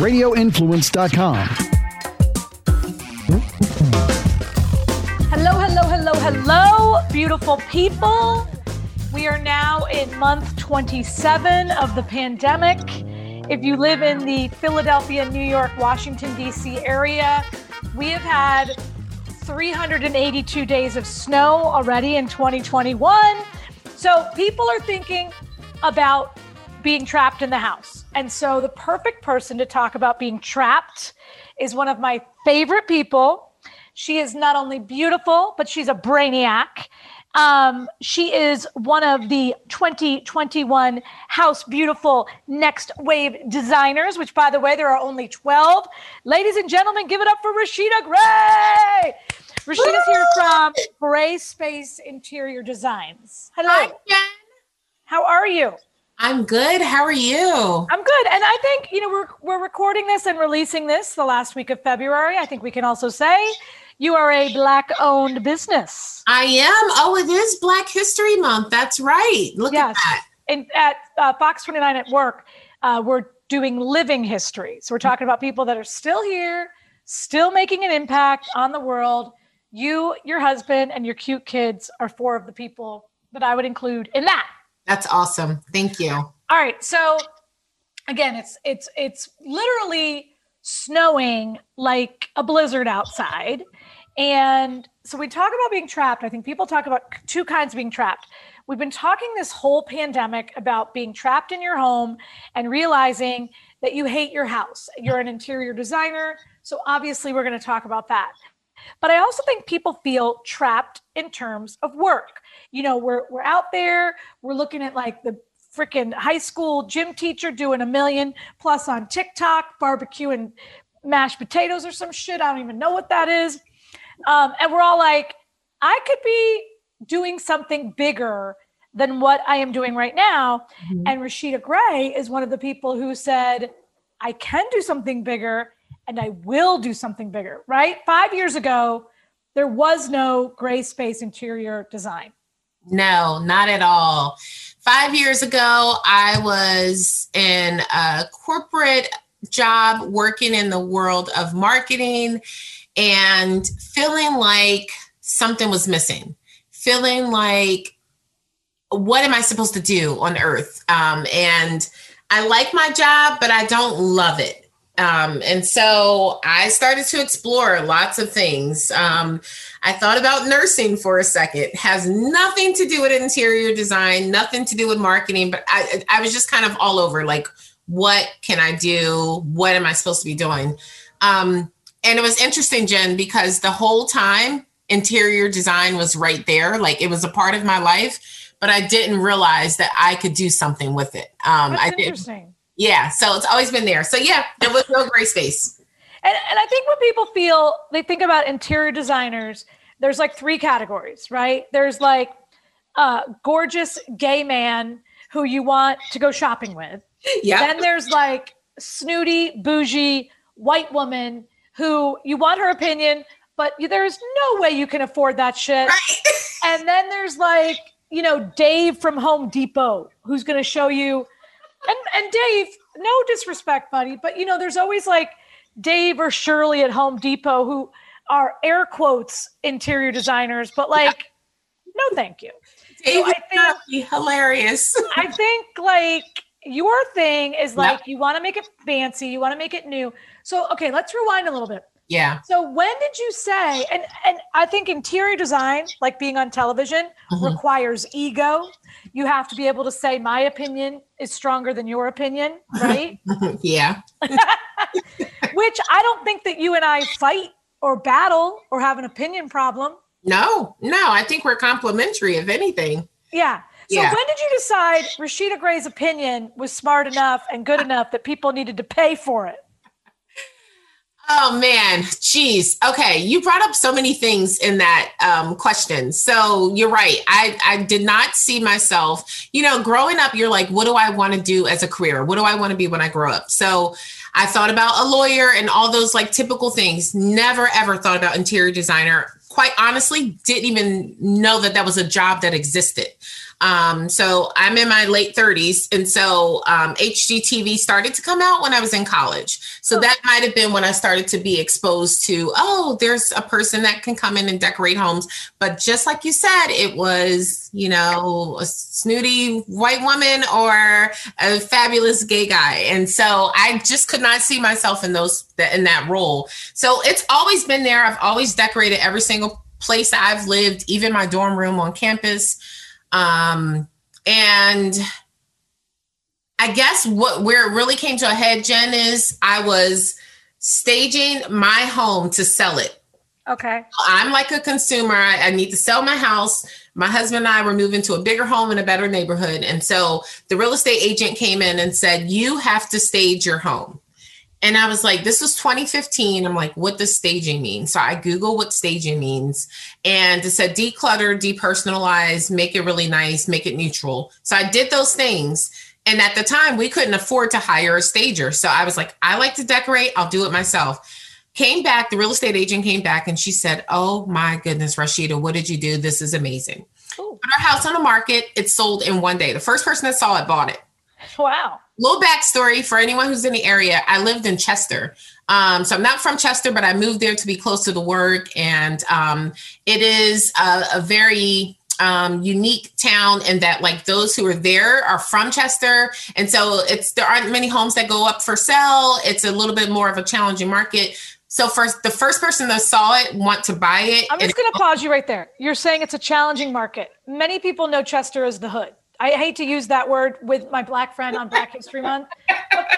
radioinfluence.com. Hello, hello, hello, hello, beautiful people. We are now in month 27 of the pandemic. If you live in the Philadelphia, New York, Washington, D.C. area, we have had 382 days of snow already in 2021. So people are thinking about being trapped in the house. And so the perfect person to talk about being trapped is one of my favorite people. She is not only beautiful, but she's a brainiac. Um, she is one of the 2021 House Beautiful Next Wave designers, which, by the way, there are only 12. Ladies and gentlemen, give it up for Rashida Gray. Rashida's here from Gray Space Interior Designs. Hello. Hi, Jen. How are you? I'm good. How are you? I'm good. And I think, you know, we're, we're recording this and releasing this the last week of February. I think we can also say you are a Black owned business. I am. Oh, it is Black History Month. That's right. Look Yes. at that. And at uh, Fox 29 at work, uh, we're doing living history. So we're talking about people that are still here, still making an impact on the world. You, your husband, and your cute kids are four of the people that I would include in that. That's awesome. Thank you. All right. So again, it's it's it's literally snowing like a blizzard outside. And so we talk about being trapped. I think people talk about two kinds of being trapped. We've been talking this whole pandemic about being trapped in your home and realizing that you hate your house. You're an interior designer. So obviously we're going to talk about that. But I also think people feel trapped in terms of work. You know, we're we're out there, we're looking at like the freaking high school gym teacher doing a million plus on TikTok, barbecuing mashed potatoes or some shit. I don't even know what that is. Um, and we're all like, I could be doing something bigger than what I am doing right now. Mhm. And Rashida Gray is one of the people who said, I can do something bigger and I will do something bigger, right? Five years ago, there was no gray space interior design. No, not at all. Five years ago, I was in a corporate job working in the world of marketing and feeling like something was missing, feeling like, what am I supposed to do on earth? Um, and I like my job, but I don't love it. Um, and so I started to explore lots of things. Um, I thought about nursing for a second. Has nothing to do with interior design, nothing to do with marketing, but I, I was just kind of all over like, what can I do? What am I supposed to be doing? Um, and it was interesting, Jen, because the whole time interior design was right there. Like it was a part of my life, but I didn't realize that I could do something with it. Um, That's I did. interesting. Yeah. So it's always been there. So yeah, there was no gray space. And, and I think when people feel, they think about interior designers, there's like three categories, right? There's like a gorgeous gay man who you want to go shopping with. Yeah. Then there's like snooty, bougie white woman who you want her opinion, but there's no way you can afford that shit. Right. And then there's like, you know, Dave from Home Depot who's going to show you. And, and Dave, no disrespect, buddy, but you know, there's always like Dave or Shirley at Home Depot who are air quotes interior designers, but like, no, thank you. David I think- hilarious. I think like your thing is like you want to make it fancy, you want to make it new. So okay, let's rewind a little bit. Yeah. So when did you say and and I think interior design, like being on television, Mhm. requires ego. You have to be able to say my opinion is stronger than your opinion, right? yeah. Which I don't think that you and I fight or battle or have an opinion problem. No, no, I think we're complementary, if anything. Yeah. So Yeah. when did you decide Rashida Gray's opinion was smart enough and good enough that people needed to pay for it? Oh man, geez. Okay, you brought up so many things in that um, question. So you're right. I I did not see myself. You know, growing up, you're like, what do I want to do as a career? What do I want to be when I grow up? So I thought about a lawyer and all those like typical things. Never ever thought about interior designer. Quite honestly, didn't even know that that was a job that existed. Um, so I'm in my late 30s. And so um, HGTV started to come out when I was in college. So that might have been when I started to be exposed to, oh, there's a person that can come in and decorate homes. But just like you said, it was, you know, a snooty white woman or a fabulous gay guy. And so I just could not see myself in those in that role. So it's always been there. I've always decorated every single place I've lived, even my dorm room on campus. Um, and I guess what where it really came to a head, Jen, is I was staging my home to sell it. Okay. I'm like a consumer. I, I, need to sell my house. My husband and I were moving to a bigger home in a better neighborhood. And so the real estate agent came in and said, You have to stage your home. And I was like, this was 2015. I'm like, what does staging mean? So I Google what staging means. And it said declutter, depersonalize, make it really nice, make it neutral. So I did those things. And at the time, we couldn't afford to hire a stager. So I was like, I like to decorate, I'll do it myself. Came back, the real estate agent came back and she said, Oh my goodness, Rashida, what did you do? This is amazing. Ooh. Put our house on the market. It sold in one day. The first person that saw it bought it. Wow little backstory for anyone who's in the area. I lived in Chester. Um, so I'm not from Chester, but I moved there to be close to the work. And um, it is a, a very um, unique town in that like those who are there are from Chester. And so it's there aren't many homes that go up for sale. It's a little bit more of a challenging market. So first, the first person that saw it want to buy it. I'm just going to pause you right there. You're saying it's a challenging market. Many people know Chester as the hood. I hate to use that word with my black friend on Black History Month.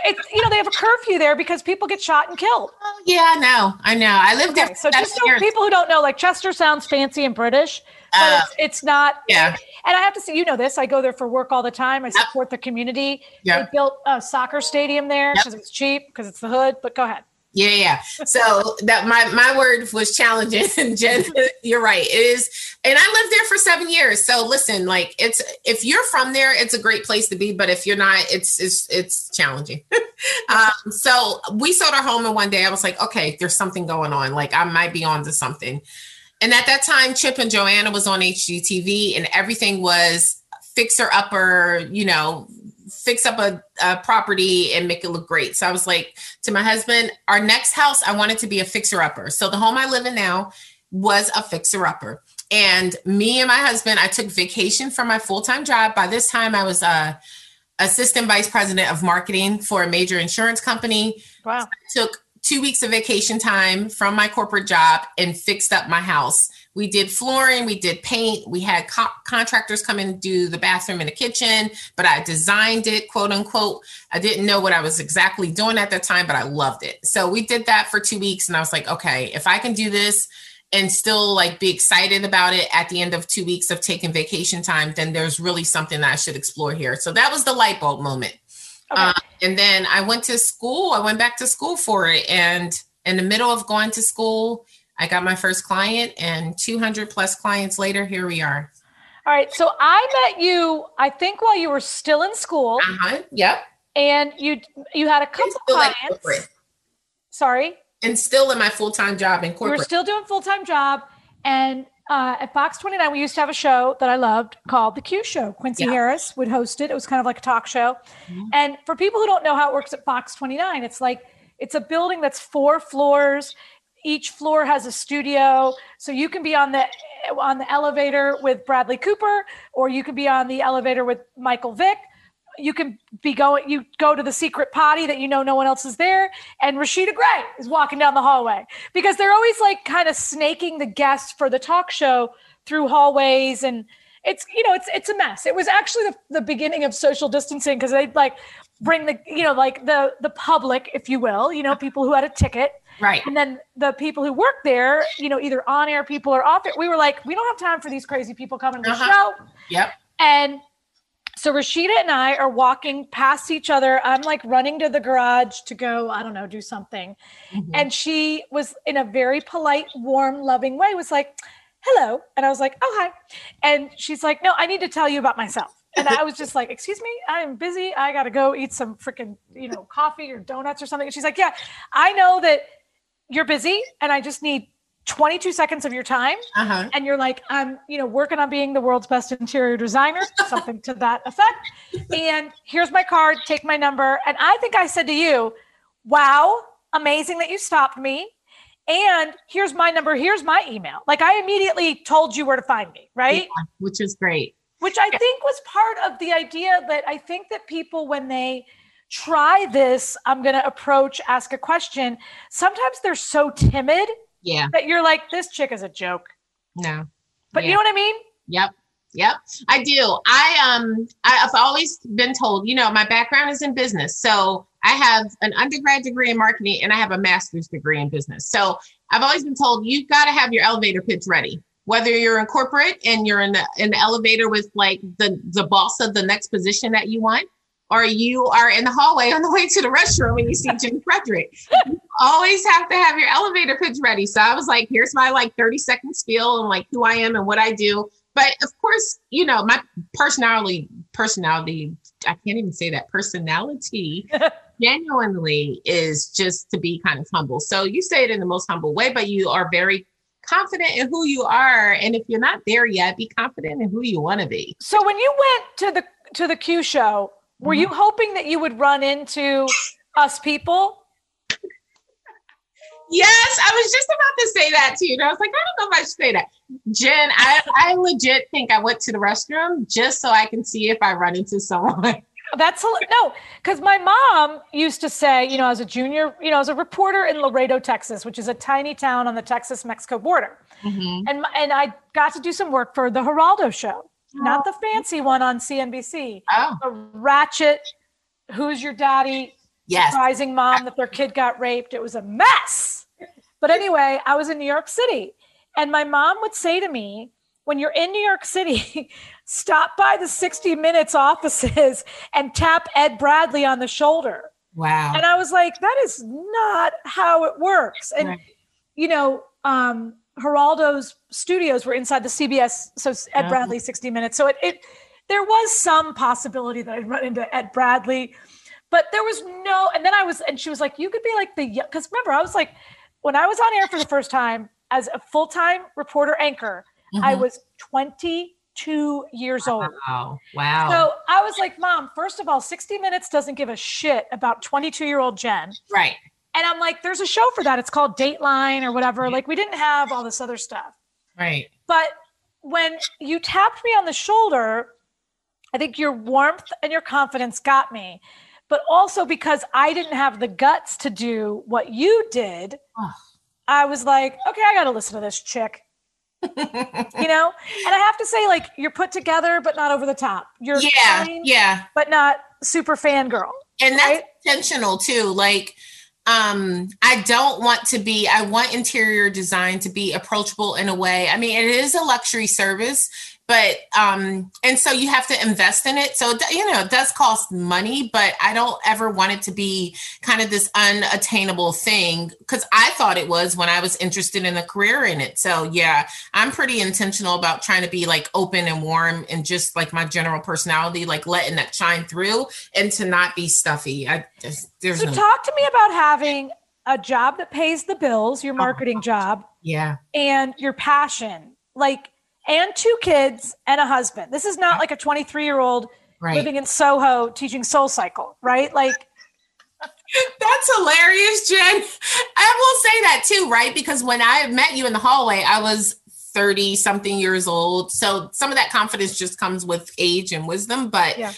it's you know they have a curfew there because people get shot and killed. Oh yeah, I know, I know. I lived okay, there. So just so people who don't know, like Chester sounds fancy and British, but uh, it's, it's not. Yeah. And I have to say, you know this. I go there for work all the time. I support yep. the community. Yep. They built a soccer stadium there because yep. it's cheap because it's the hood. But go ahead. Yeah, yeah. So that my my word was challenging. Jen, you're right. It is, and I lived there for seven years. So listen, like it's if you're from there, it's a great place to be. But if you're not, it's it's it's challenging. um, so we sold our home, and one day I was like, okay, there's something going on. Like I might be on to something. And at that time, Chip and Joanna was on HGTV, and everything was fixer upper, you know, fix up a, a, property and make it look great. So I was like to my husband, our next house, I wanted to be a fixer upper. So the home I live in now was a fixer upper. And me and my husband, I took vacation from my full time job. By this time, I was a assistant vice president of marketing for a major insurance company. Wow. So I took two weeks of vacation time from my corporate job and fixed up my house we did flooring, we did paint, we had co- contractors come in and do the bathroom and the kitchen, but I designed it, quote unquote. I didn't know what I was exactly doing at the time, but I loved it. So we did that for two weeks, and I was like, okay, if I can do this and still like be excited about it at the end of two weeks of taking vacation time, then there's really something that I should explore here. So that was the light bulb moment. Okay. Uh, and then I went to school. I went back to school for it, and in the middle of going to school, I got my first client, and 200 plus clients later, here we are. All right. So I met you, I think, while you were still in school. Uh-huh. Yep. And you you had a couple clients. Sorry. And still in my full time job in corporate. You were still doing full time job, and uh, at Fox 29, we used to have a show that I loved called The Q Show. Quincy yeah. Harris would host it. It was kind of like a talk show. Mm-hmm. And for people who don't know how it works at Fox 29, it's like it's a building that's four floors each floor has a studio so you can be on the on the elevator with bradley cooper or you can be on the elevator with michael vick you can be going you go to the secret potty that you know no one else is there and rashida gray is walking down the hallway because they're always like kind of snaking the guests for the talk show through hallways and it's you know it's it's a mess it was actually the, the beginning of social distancing because they'd like bring the you know like the the public if you will you know people who had a ticket Right. And then the people who work there, you know, either on air people or off air, we were like, we don't have time for these crazy people coming to the uh-huh. show. Yep. And so Rashida and I are walking past each other. I'm like running to the garage to go, I don't know, do something. Mm-hmm. And she was in a very polite, warm, loving way, was like, hello. And I was like, oh, hi. And she's like, no, I need to tell you about myself. And I was just like, excuse me, I'm busy. I got to go eat some freaking, you know, coffee or donuts or something. And she's like, yeah, I know that you're busy and I just need 22 seconds of your time Uh-huh. and you're like i'm you know working on being the world's best interior designer something to that effect and here's my card take my number and i think i said to you wow amazing that you stopped me and here's my number here's my email like i immediately told you where to find me right Yeah, which is great. which I think was part of the idea that I think that people, when they try this, I'm going to approach, ask a question, sometimes they're so timid Yeah. that you're like, this chick is a joke. No. But you know what I mean? Yep. Yep. I do. I um I- I've always been told, you know, my background is in business. So I have an undergrad degree in marketing and I have a master's degree in business. So I've always been told you've got to have your elevator pitch ready. Whether you're in corporate and you're in the in the elevator with like the the boss of the next position that you want, or you are in the hallway on the way to the restroom and you see Jim Frederick. You always have to have your elevator pitch ready. So I was like, here's my like 30 second spiel and like who I am and what I do. But of course, you know, my personality, personality, I can't even say that personality genuinely is just to be kind of humble. So you say it in the most humble way, but you are very confident in who you are. And if you're not there yet, be confident in who you want to be. So when you went to the to the Q show, were you hoping that you would run into us people? Yes, I was just about to say that to you. And I was like, I don't know if I should say that. Jen, I, I legit think I went to the restroom just so I can see if I run into someone. That's no, because my mom used to say, you know, as a junior, you know, as a reporter in Laredo, Texas, which is a tiny town on the Texas-Mexico border, Mhm. and and I got to do some work for the Geraldo show, not the fancy one on CNBC, Oh, the ratchet. Who's your daddy? yes. Surprising mom that their kid got raped. It was a mess. But anyway, I was in New York City, and my mom would say to me, "When you're in New York City, stop by the 60 Minutes offices and tap Ed Bradley on the shoulder." Wow. And I was like, "That is not how it works." And Right. you know, um, Geraldo's studios were inside the CBS, so Ed Yeah. Bradley 60 Minutes. So it, it there was some possibility that I'd run into Ed Bradley, but there was no. And then I was, and she was like, "You could be like the," because remember, I was like, when I was on air for the first time as a full time reporter anchor, I Mhm. was 22 years old. Wow. Wow. So I was like, Mom, first of all, 60 Minutes doesn't give a shit about 22 year old Jen. right. And I'm like, there's a show for that. It's called Dateline or whatever. Like, we didn't have all this other stuff. Right. But when you tapped me on the shoulder, I think your warmth and your confidence got me. But also because I didn't have the guts to do what you did, Oh. I was like, okay, I got to listen to this chick, you know? And I have to say, like, you're put together, but not over the top. You're yeah. kind, Yeah. but not super fangirl. and that's right? intentional too like um i don't want to be i want interior design to be approachable in a way. I mean it is a luxury service but um and so you have to invest in it. So you know it does cost money but i don't ever want it to be kind of this unattainable thing because i thought it was when i was interested in a career in it. So yeah i'm pretty intentional about trying to be like open and warm and just like my general personality like letting that shine through and to not be stuffy. I just there's So no talk to me about having a job that pays the bills, your marketing job, yeah. and your passion. Like, and two kids and a husband. This is not like a 23 year old right living in Soho teaching Soul Cycle, right? Like, That's hilarious, Jen. I will say that too, right? Because when I met you in the hallway, I was 30 something years old. So some of that confidence just comes with age and wisdom. But Yeah.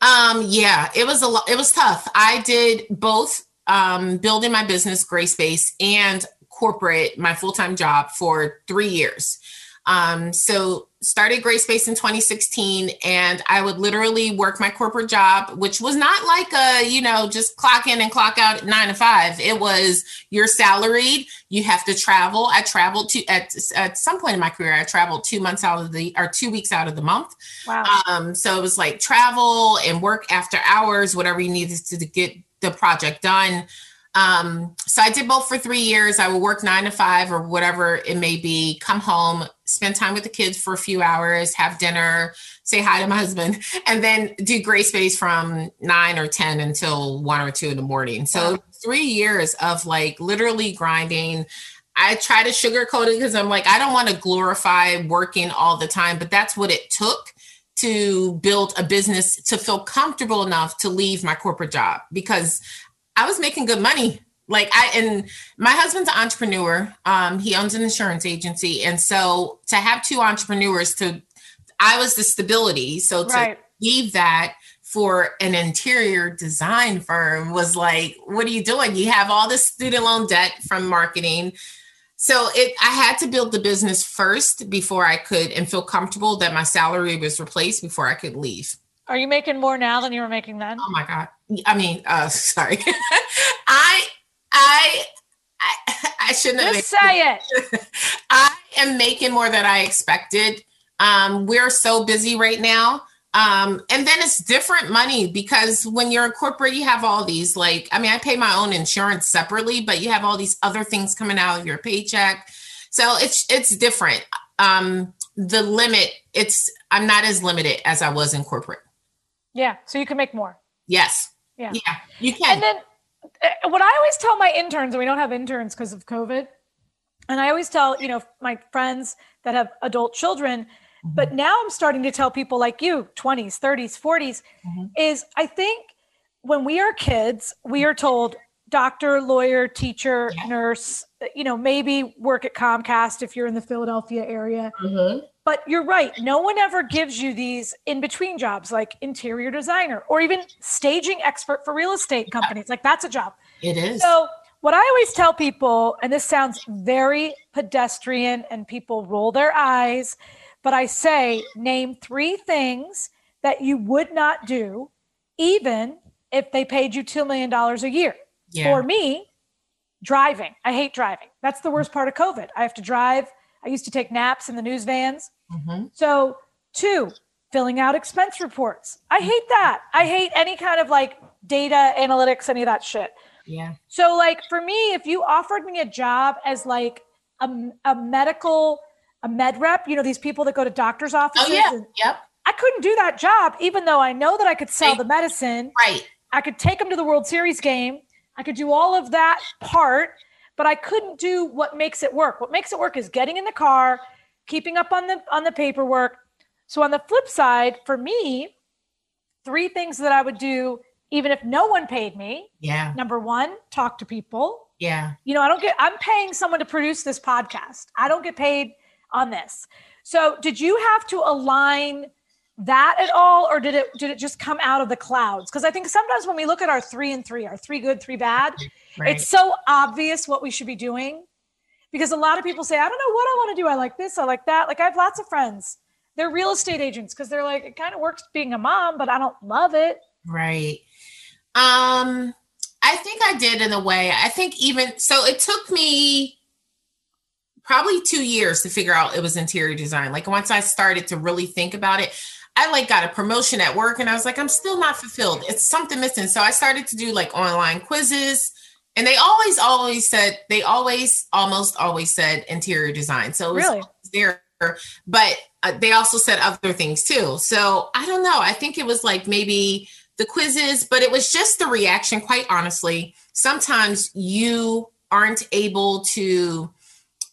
um, yeah, it was a lot, it was tough. I did both um building my business, Gray Space, and corporate, my full-time job for three years. Um, so started Gray Space in 2016, and I would literally work my corporate job, which was not like a, you know, just clock in and clock out at nine to five. It was you're salaried, you have to travel. I traveled to at at some point in my career, I traveled two months out of the or two weeks out of the month. wow. Um, so it was like travel and work after hours, whatever you needed to get the project done. Um, so I did both for three years. I would work nine to five or whatever it may be, come home, spend time with the kids for a few hours, have dinner, say hi to my husband, and then do gray space from nine or 10 until one or two in the morning. So three years of like literally grinding. I try to sugarcoat it because I'm like, I don't want to glorify working all the time, but that's what it took to build a business to feel comfortable enough to leave my corporate job because I was making good money. Like I and my husband's an entrepreneur. Um, he owns an insurance agency. And so to have two entrepreneurs to I was the stability. So to right. leave that for an interior design firm was like, what are you doing? You have all this student loan debt from marketing so it I had to build the business first before I could and feel comfortable that my salary was replaced before I could leave. Are you making more now than you were making then? Oh my god. I mean, uh sorry. I I I, I shouldn't Just have say it. I am making more than I expected. Um, we're so busy right now um, and then it's different money because when you're a corporate, you have all these like, I mean, I pay my own insurance separately, but you have all these other things coming out of your paycheck. So it's it's different. Um, the limit, it's I'm not as limited as I was in corporate. Yeah. So you can make more. Yes. Yeah. Yeah. You can. And then what I always tell my interns, and we don't have interns because of COVID, and I always tell, you know, my friends that have adult children, but mm-hmm. now I'm starting to tell people like you, 20s, 30s, 40s, mm-hmm. is I think when we are kids, we are told doctor, lawyer, teacher, yeah. nurse, you know, maybe work at Comcast if you're in the Philadelphia area. Mm-hmm. But you're right. No one ever gives you these in between jobs like interior designer or even staging expert for real estate companies. Yeah. Like that's a job. It is. So, what I always tell people, and this sounds very pedestrian and people roll their eyes, but I say, name three things that you would not do, even if they paid you $2 million a year. Yeah. For me, driving. I hate driving. That's the worst part of COVID. I have to drive. I used to take naps in the news vans. Mm-hmm. So, two, filling out expense reports. I hate that. I hate any kind of like data analytics, any of that shit. Yeah. So, like for me, if you offered me a job as like a, a medical a med rep, you know, these people that go to doctor's offices. Oh, yeah. And yep. I couldn't do that job, even though I know that I could sell right. the medicine. Right. I could take them to the World Series game. I could do all of that part, but I couldn't do what makes it work. What makes it work is getting in the car, keeping up on the on the paperwork. So on the flip side, for me, three things that I would do even if no one paid me. Yeah. Number 1, talk to people. Yeah. You know, I don't get I'm paying someone to produce this podcast. I don't get paid on this. So did you have to align that at all or did it did it just come out of the clouds? Because i think sometimes when we look at our three and three our three good three bad right. it's so obvious what we should be doing. Because a lot of people say i don't know what i want to do. I like this i like that. Like i have lots of friends. They're real estate agents because they're like it kind of works being a mom but i don't love it. Right. Um i think i did in a way. I think even so it took me probably two years to figure out it was interior design. Like once I started to really think about it, I like got a promotion at work and I was like, I'm still not fulfilled. It's something missing. So I started to do like online quizzes. And they always, always said, they always, almost always said interior design. So it was really? there. But uh, they also said other things too. So I don't know. I think it was like maybe the quizzes, but it was just the reaction, quite honestly. Sometimes you aren't able to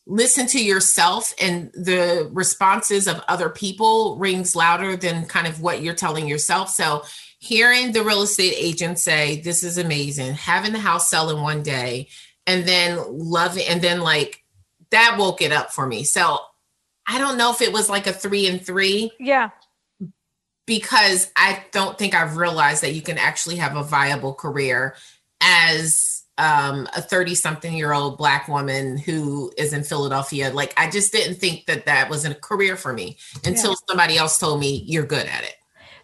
listen to yourself and the responses of other people rings louder than kind of what you're telling yourself. So hearing the real estate agent say, This is amazing, having the house sell in one day, and then loving, and then like that woke it up for me. So I don't know if it was like a three and three. Yeah. Because I don't think I've realized that you can actually have a viable career as um, a 30 something year old black woman who is in Philadelphia. Like, I just didn't think that that was a career for me until yeah. somebody else told me you're good at it.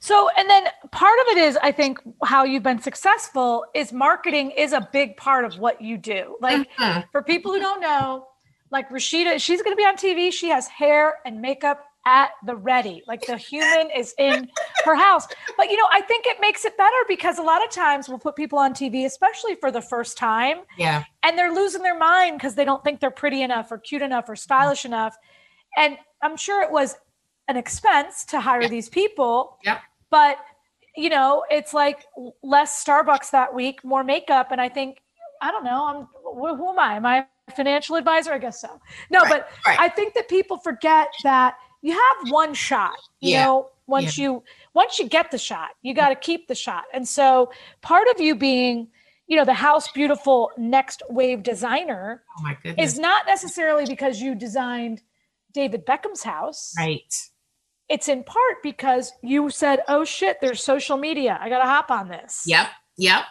So, and then part of it is, I think, how you've been successful is marketing is a big part of what you do. Like, mm-hmm. for people who don't know, like Rashida, she's going to be on TV. She has hair and makeup at the ready. Like the human is in her house. But you know, I think it makes it better because a lot of times we'll put people on TV, especially for the first time. Yeah. And they're losing their mind because they don't think they're pretty enough or cute enough or stylish mm-hmm. enough. And I'm sure it was an expense to hire yep. these people. Yeah. But you know, it's like less Starbucks that week, more makeup. And I think, I don't know, I'm who am I? Am I financial advisor? I guess so. No, Right, but right. I think that people forget that you have one shot. You Yeah, know, once you once you get the shot, you got to keep the shot. And so part of you being, you know, the house beautiful next wave designer Oh is not necessarily because you designed David Beckham's house. right. It's in part because you said, "Oh shit, there's social media. I got to hop on this." Yep. Yep.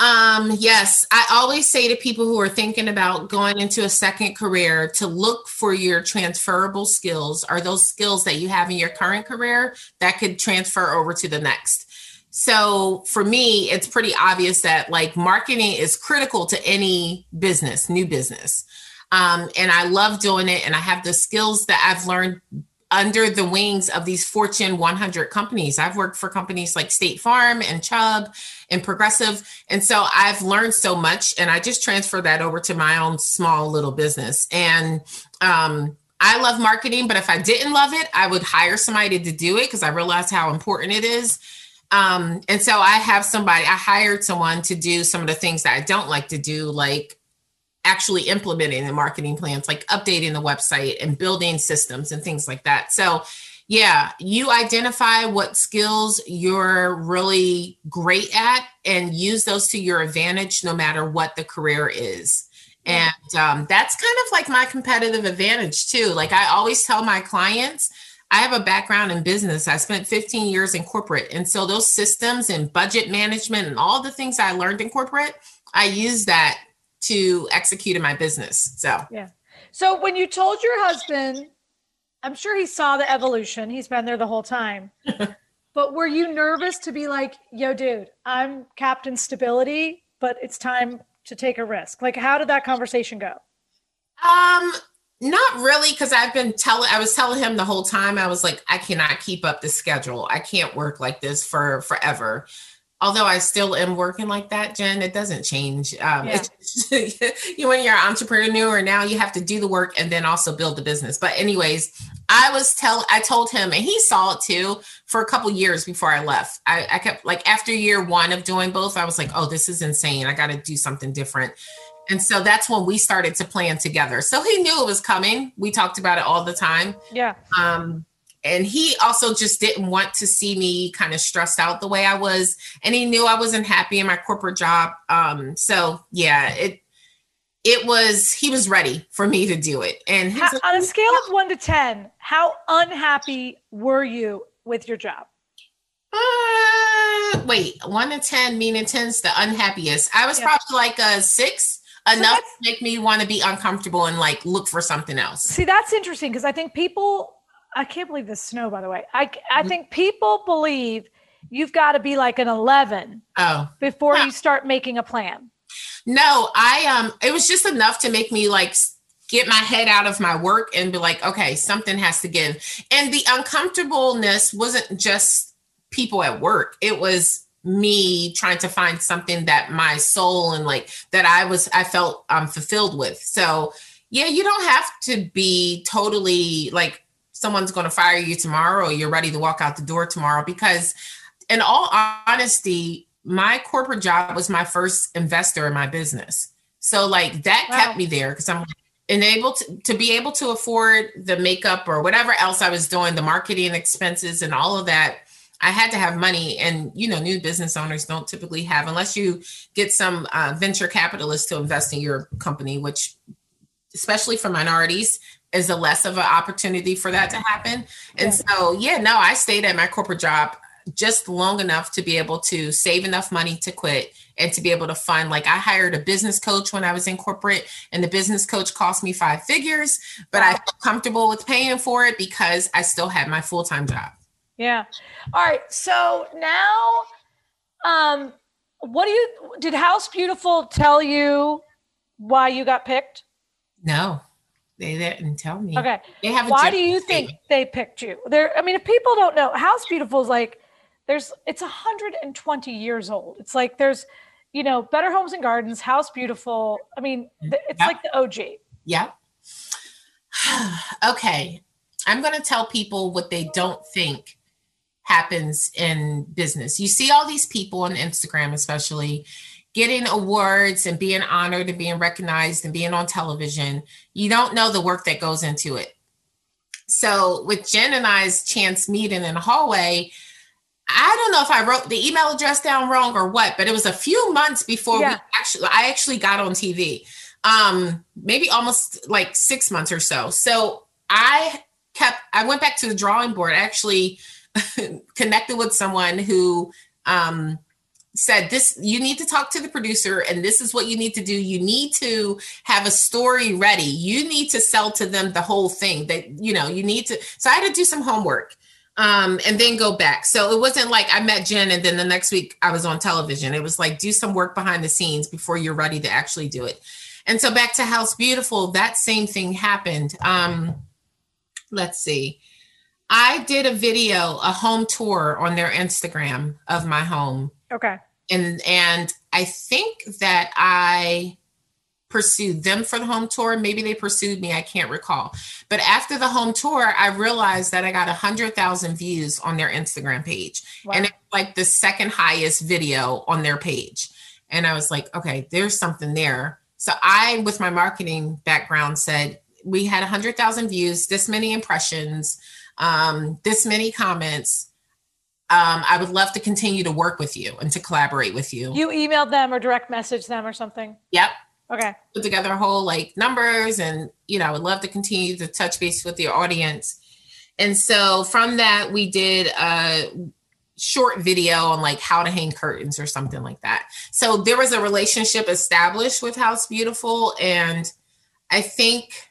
Um, yes, I always say to people who are thinking about going into a second career to look for your transferable skills. Are those skills that you have in your current career that could transfer over to the next? So for me, it's pretty obvious that like marketing is critical to any business, new business. Um, and I love doing it. And I have the skills that I've learned under the wings of these Fortune 100 companies. I've worked for companies like State Farm and Chubb and Progressive. And so I've learned so much and I just transfer that over to my own small little business. And um, I love marketing, but if I didn't love it, I would hire somebody to do it because I realized how important it is. Um, and so I have somebody, I hired someone to do some of the things that I don't like to do, like actually implementing the marketing plans, like updating the website and building systems and things like that. So, yeah, you identify what skills you're really great at and use those to your advantage no matter what the career is. And um, that's kind of like my competitive advantage too. Like I always tell my clients, I have a background in business. I spent 15 years in corporate. And so those systems and budget management and all the things I learned in corporate, I use that to execute in my business. So, yeah. So when you told your husband, I'm sure he saw the evolution. He's been there the whole time. but were you nervous to be like, "Yo, dude, I'm Captain Stability, but it's time to take a risk." Like, how did that conversation go? um, not really, because I've been telling, I was telling him the whole time, I was like, I cannot keep up the schedule. I can't work like this for forever. Although I still am working like that, Jen, it doesn't change. Um, Yeah. you when you're an entrepreneur now, you have to do the work and then also build the business. But anyways, I was tell I told him, and he saw it too for a couple years before I left. I, I kept like after year one of doing both, I was like, oh, this is insane. I got to do something different. And so that's when we started to plan together. So he knew it was coming. We talked about it all the time. Yeah. Um, and he also just didn't want to see me kind of stressed out the way I was. And he knew I wasn't happy in my corporate job. Um, so yeah, it it was he was ready for me to do it. And How, on a scale of one to ten, how unhappy were you with your job? uh, wait, one to ten, meaning ten's the unhappiest. I was Yeah. probably like a six, enough that's- to make me want to be uncomfortable and like look for something else. See, that's interesting because I think people, I can't believe the snow, by the way. I, Mm-hmm. I think people believe you've got to be like an 11 Oh. before Yeah. you start making a plan. No, I um it was just enough to make me like get my head out of my work and be like, okay, something has to give. And the uncomfortableness wasn't just people at work. It was me trying to find something that my soul and like that I was I felt um fulfilled with. So, yeah, you don't have to be totally like someone's going to fire you tomorrow or you're ready to walk out the door tomorrow because in all honesty, my corporate job was my first investor in my business. So like that Wow. kept me there because I'm enabled to, to be able to afford the makeup or whatever else I was doing, the marketing expenses and all of that. I had to have money, and you know, new business owners don't typically have unless you get some uh, venture capitalists to invest in your company, which, especially for minorities, is a less of an opportunity for that to happen. And so, yeah, no, I stayed at my corporate job just long enough to be able to save enough money to quit and to be able to fund like I hired a business coach when I was in corporate and the business coach cost me five figures, but I felt comfortable with paying for it because I still had my full-time job. Yeah. All right. So now, um, what do you, did House Beautiful tell you why you got picked? No, they didn't tell me. Okay. They have a Why do you think they picked you? There, I mean, if people don't know, House Beautiful is like there's it's 120 years old. It's like there's, you know, Better Homes and Gardens, House Beautiful. I mean, mm-hmm. it's Yeah. like the OG. Yep. okay. I'm going to tell people what they don't think happens in business. You see all these people on Instagram, especially, getting awards and being honored and being recognized and being on television, you don't know the work that goes into it. So with Jen and I's chance meeting in the hallway, I don't know if I wrote the email address down wrong or what, but it was a few months before yeah. we actually I actually got on TV. Um, maybe almost like six months or so. So I kept I went back to the drawing board. I actually connected with someone who um said this you need to talk to the producer and this is what you need to do. You need to have a story ready. You need to sell to them the whole thing that you know you need to so i had to do some homework um and then go back. So it wasn't like i met jen and then the next week i was on television. It was like do some work behind the scenes before you're ready to actually do it. And so back to house beautiful that same thing happened. Um let's see. I did a video a home tour on their instagram of my home. Okay. And and I think that I pursued them for the home tour. Maybe they pursued me. I can't recall. But after the home tour, I realized that I got a hundred thousand views on their Instagram page, wow. and it's like the second highest video on their page. And I was like, okay, there's something there. So I, with my marketing background, said we had a hundred thousand views, this many impressions, um, this many comments um, I would love to continue to work with you and to collaborate with you. You emailed them or direct message them or something? Yep. Okay. Put together a whole like numbers and, you know, I would love to continue to touch base with your audience. And so from that, we did a short video on like how to hang curtains or something like that. So there was a relationship established with House Beautiful. And I think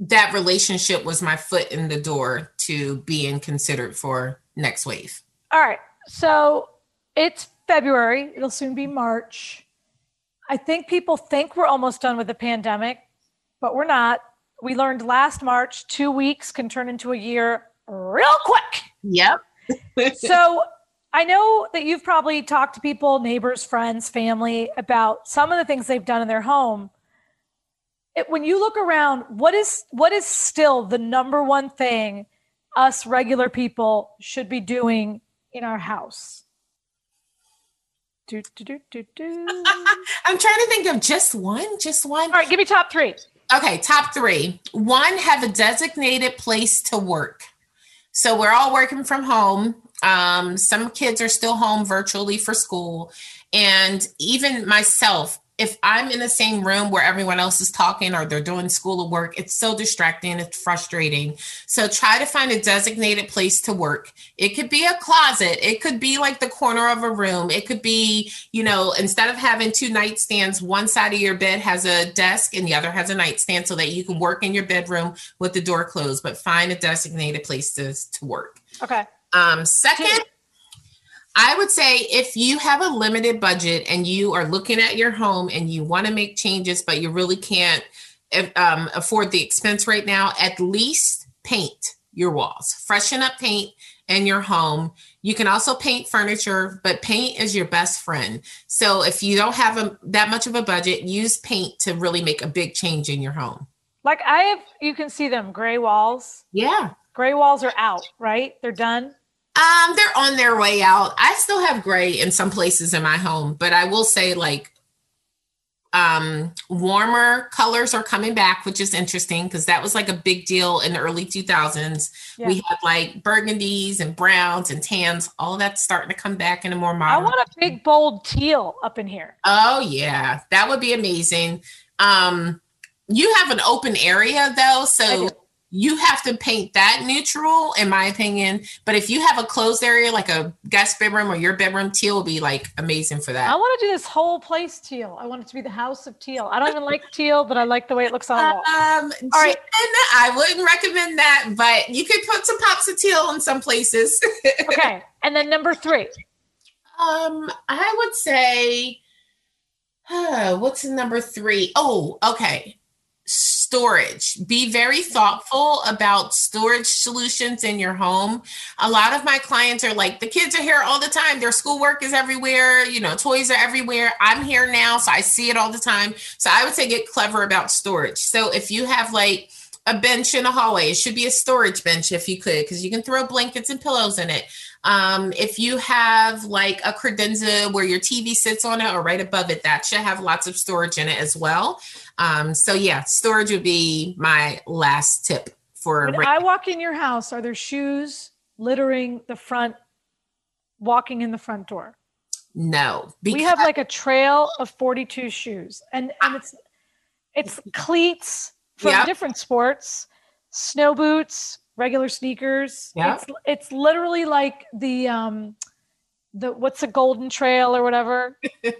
that relationship was my foot in the door to being considered for next wave. All right. So it's February, it'll soon be March. I think people think we're almost done with the pandemic, but we're not. We learned last March two weeks can turn into a year real quick. Yep. so I know that you've probably talked to people, neighbors, friends, family about some of the things they've done in their home. It, when you look around, what is what is still the number one thing us regular people should be doing in our house? Do, do, do, I'm trying to think of just one, just one. All right, give me top three. Okay, top three. One, have a designated place to work. So we're all working from home. Um, some kids are still home virtually for school. And even myself, if I'm in the same room where everyone else is talking or they're doing school or work, it's so distracting, it's frustrating. So try to find a designated place to work. It could be a closet, it could be like the corner of a room, it could be, you know, instead of having two nightstands, one side of your bed has a desk and the other has a nightstand so that you can work in your bedroom with the door closed, but find a designated place to, to work. Okay. Um, second, I would say if you have a limited budget and you are looking at your home and you want to make changes, but you really can't um, afford the expense right now, at least paint your walls, freshen up paint in your home. You can also paint furniture, but paint is your best friend. So if you don't have a, that much of a budget, use paint to really make a big change in your home. Like I have, you can see them gray walls. Yeah. Gray walls are out, right? They're done. Um, they're on their way out. I still have gray in some places in my home, but I will say like um warmer colors are coming back, which is interesting because that was like a big deal in the early 2000s. Yeah. We had like burgundies and browns and tans, all that's starting to come back in a more modern. I want a big bold teal up in here. Oh yeah, that would be amazing. Um you have an open area though, so you have to paint that neutral, in my opinion. But if you have a closed area like a guest bedroom or your bedroom, teal will be like amazing for that. I want to do this whole place teal. I want it to be the house of teal. I don't even like teal, but I like the way it looks on. Um, All right. I wouldn't recommend that, but you could put some pops of teal in some places. okay. And then number three. Um, I would say, uh, what's number three? Oh, okay storage. Be very thoughtful about storage solutions in your home. A lot of my clients are like, the kids are here all the time. Their schoolwork is everywhere. You know, toys are everywhere. I'm here now, so I see it all the time. So I would say get clever about storage. So if you have like, a bench in a hallway. It should be a storage bench if you could, because you can throw blankets and pillows in it. Um, if you have like a credenza where your TV sits on it or right above it, that should have lots of storage in it as well. Um, so yeah, storage would be my last tip for. When I walk in your house, are there shoes littering the front, walking in the front door? No, we have like a trail of 42 shoes, and and it's it's cleats from yep. different sports, snow boots, regular sneakers. Yeah. It's it's literally like the um the what's the golden trail or whatever. the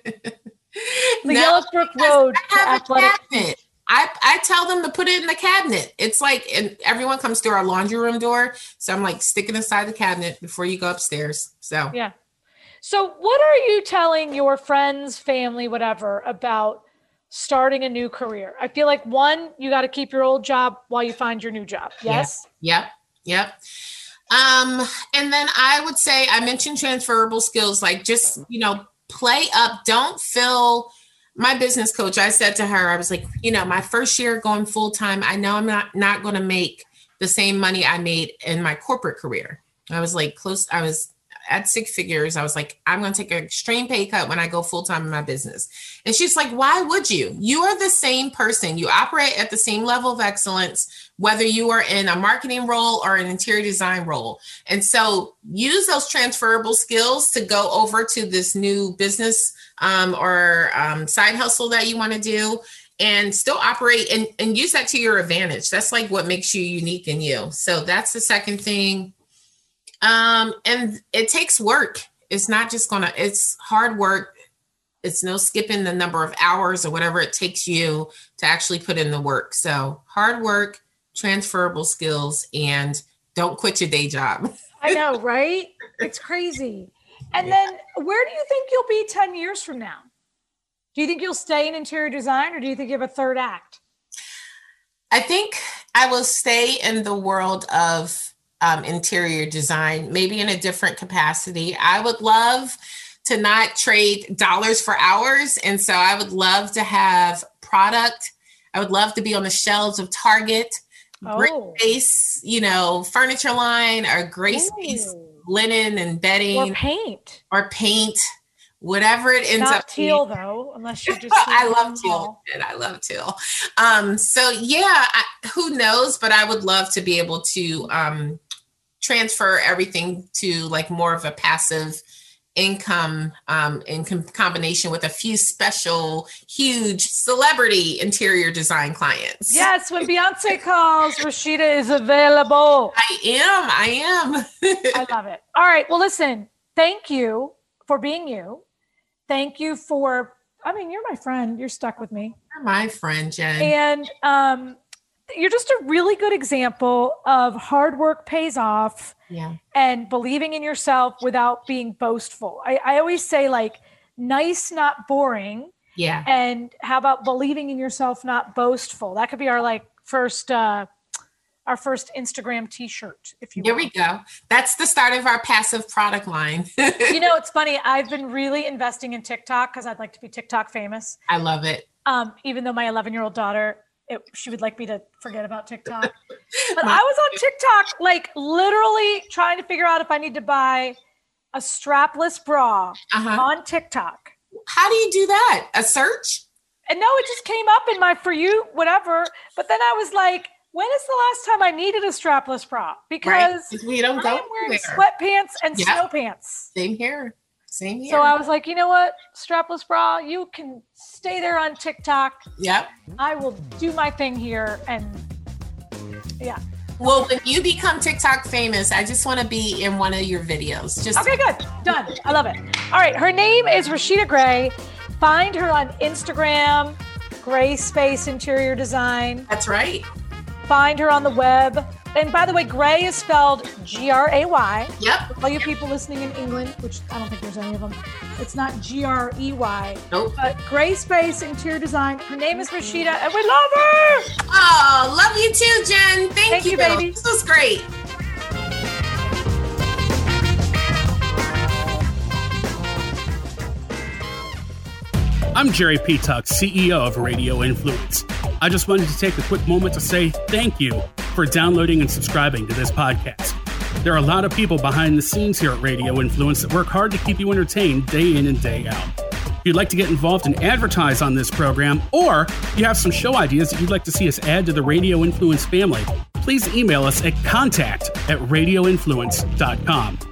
no, Yellowbrook Road athletic. I, I tell them to put it in the cabinet. It's like, and everyone comes through our laundry room door. So I'm like, stick it inside the cabinet before you go upstairs. So, yeah. So, what are you telling your friends, family, whatever, about starting a new career? I feel like one, you got to keep your old job while you find your new job. Yes. Yep. Yep. Um, and then I would say I mentioned transferable skills, like just you know, play up. Don't feel my business coach. I said to her, I was like, you know, my first year going full time, I know I'm not not going to make the same money I made in my corporate career. I was like close. I was at six figures, I was like, I'm going to take an extreme pay cut when I go full time in my business. And she's like, Why would you? You are the same person. You operate at the same level of excellence, whether you are in a marketing role or an interior design role. And so use those transferable skills to go over to this new business um, or um, side hustle that you want to do and still operate and, and use that to your advantage. That's like what makes you unique in you. So that's the second thing. Um, and it takes work. It's not just gonna, it's hard work. It's no skipping the number of hours or whatever it takes you to actually put in the work. So hard work, transferable skills, and don't quit your day job. I know, right? It's crazy. And yeah. then where do you think you'll be 10 years from now? Do you think you'll stay in interior design or do you think you have a third act? I think I will stay in the world of um, interior design, maybe in a different capacity. I would love to not trade dollars for hours. And so I would love to have product. I would love to be on the shelves of Target, oh. great space, you know, furniture line or space linen and bedding. Or paint. Or paint whatever it ends Not up teal being. though unless you just i love teal and i love teal um so yeah I, who knows but i would love to be able to um transfer everything to like more of a passive income um, in com- combination with a few special, huge celebrity interior design clients. Yes, when Beyonce calls, Rashida is available. I am. I am. I love it. All right. Well, listen, thank you for being you. Thank you for, I mean, you're my friend. You're stuck with me. You're my friend, Jen. And um, you're just a really good example of hard work pays off yeah. and believing in yourself without being boastful. I, I always say, like, nice, not boring. Yeah. And how about believing in yourself, not boastful? That could be our like first uh our first Instagram t-shirt, if you Here we go. That's the start of our passive product line. you know, it's funny. I've been really investing in TikTok because I'd like to be TikTok famous. I love it. Um, even though my 11 year old daughter it, she would like me to forget about TikTok. But I was on TikTok, like literally trying to figure out if I need to buy a strapless bra uh-huh. on TikTok. How do you do that? A search? And no, it just came up in my for you, whatever. But then I was like, when is the last time I needed a strapless bra? Because right. we don't I am wearing sweatpants and yep. snow pants. Same here. Same here. So I was like, you know what, strapless bra, you can stay there on TikTok. Yep. I will do my thing here, and yeah. Well, when you become TikTok famous, I just want to be in one of your videos. Just okay, good, done. I love it. All right, her name is Rashida Gray. Find her on Instagram, Gray Space Interior Design. That's right. Find her on the web, and by the way, Gray is spelled G R A Y. Yep. all you people listening in England, which I don't think there's any of them, it's not G R E Y. Nope. But Gray Space Interior Design. Her name is Rashida, and we love her. Oh, love you too, Jen. Thank, Thank you, you, baby. This was great. I'm Jerry Petuck, CEO of Radio Influence. I just wanted to take a quick moment to say thank you for downloading and subscribing to this podcast. There are a lot of people behind the scenes here at Radio Influence that work hard to keep you entertained day in and day out. If you'd like to get involved and advertise on this program, or you have some show ideas that you'd like to see us add to the Radio Influence family, please email us at contact at radioinfluence.com.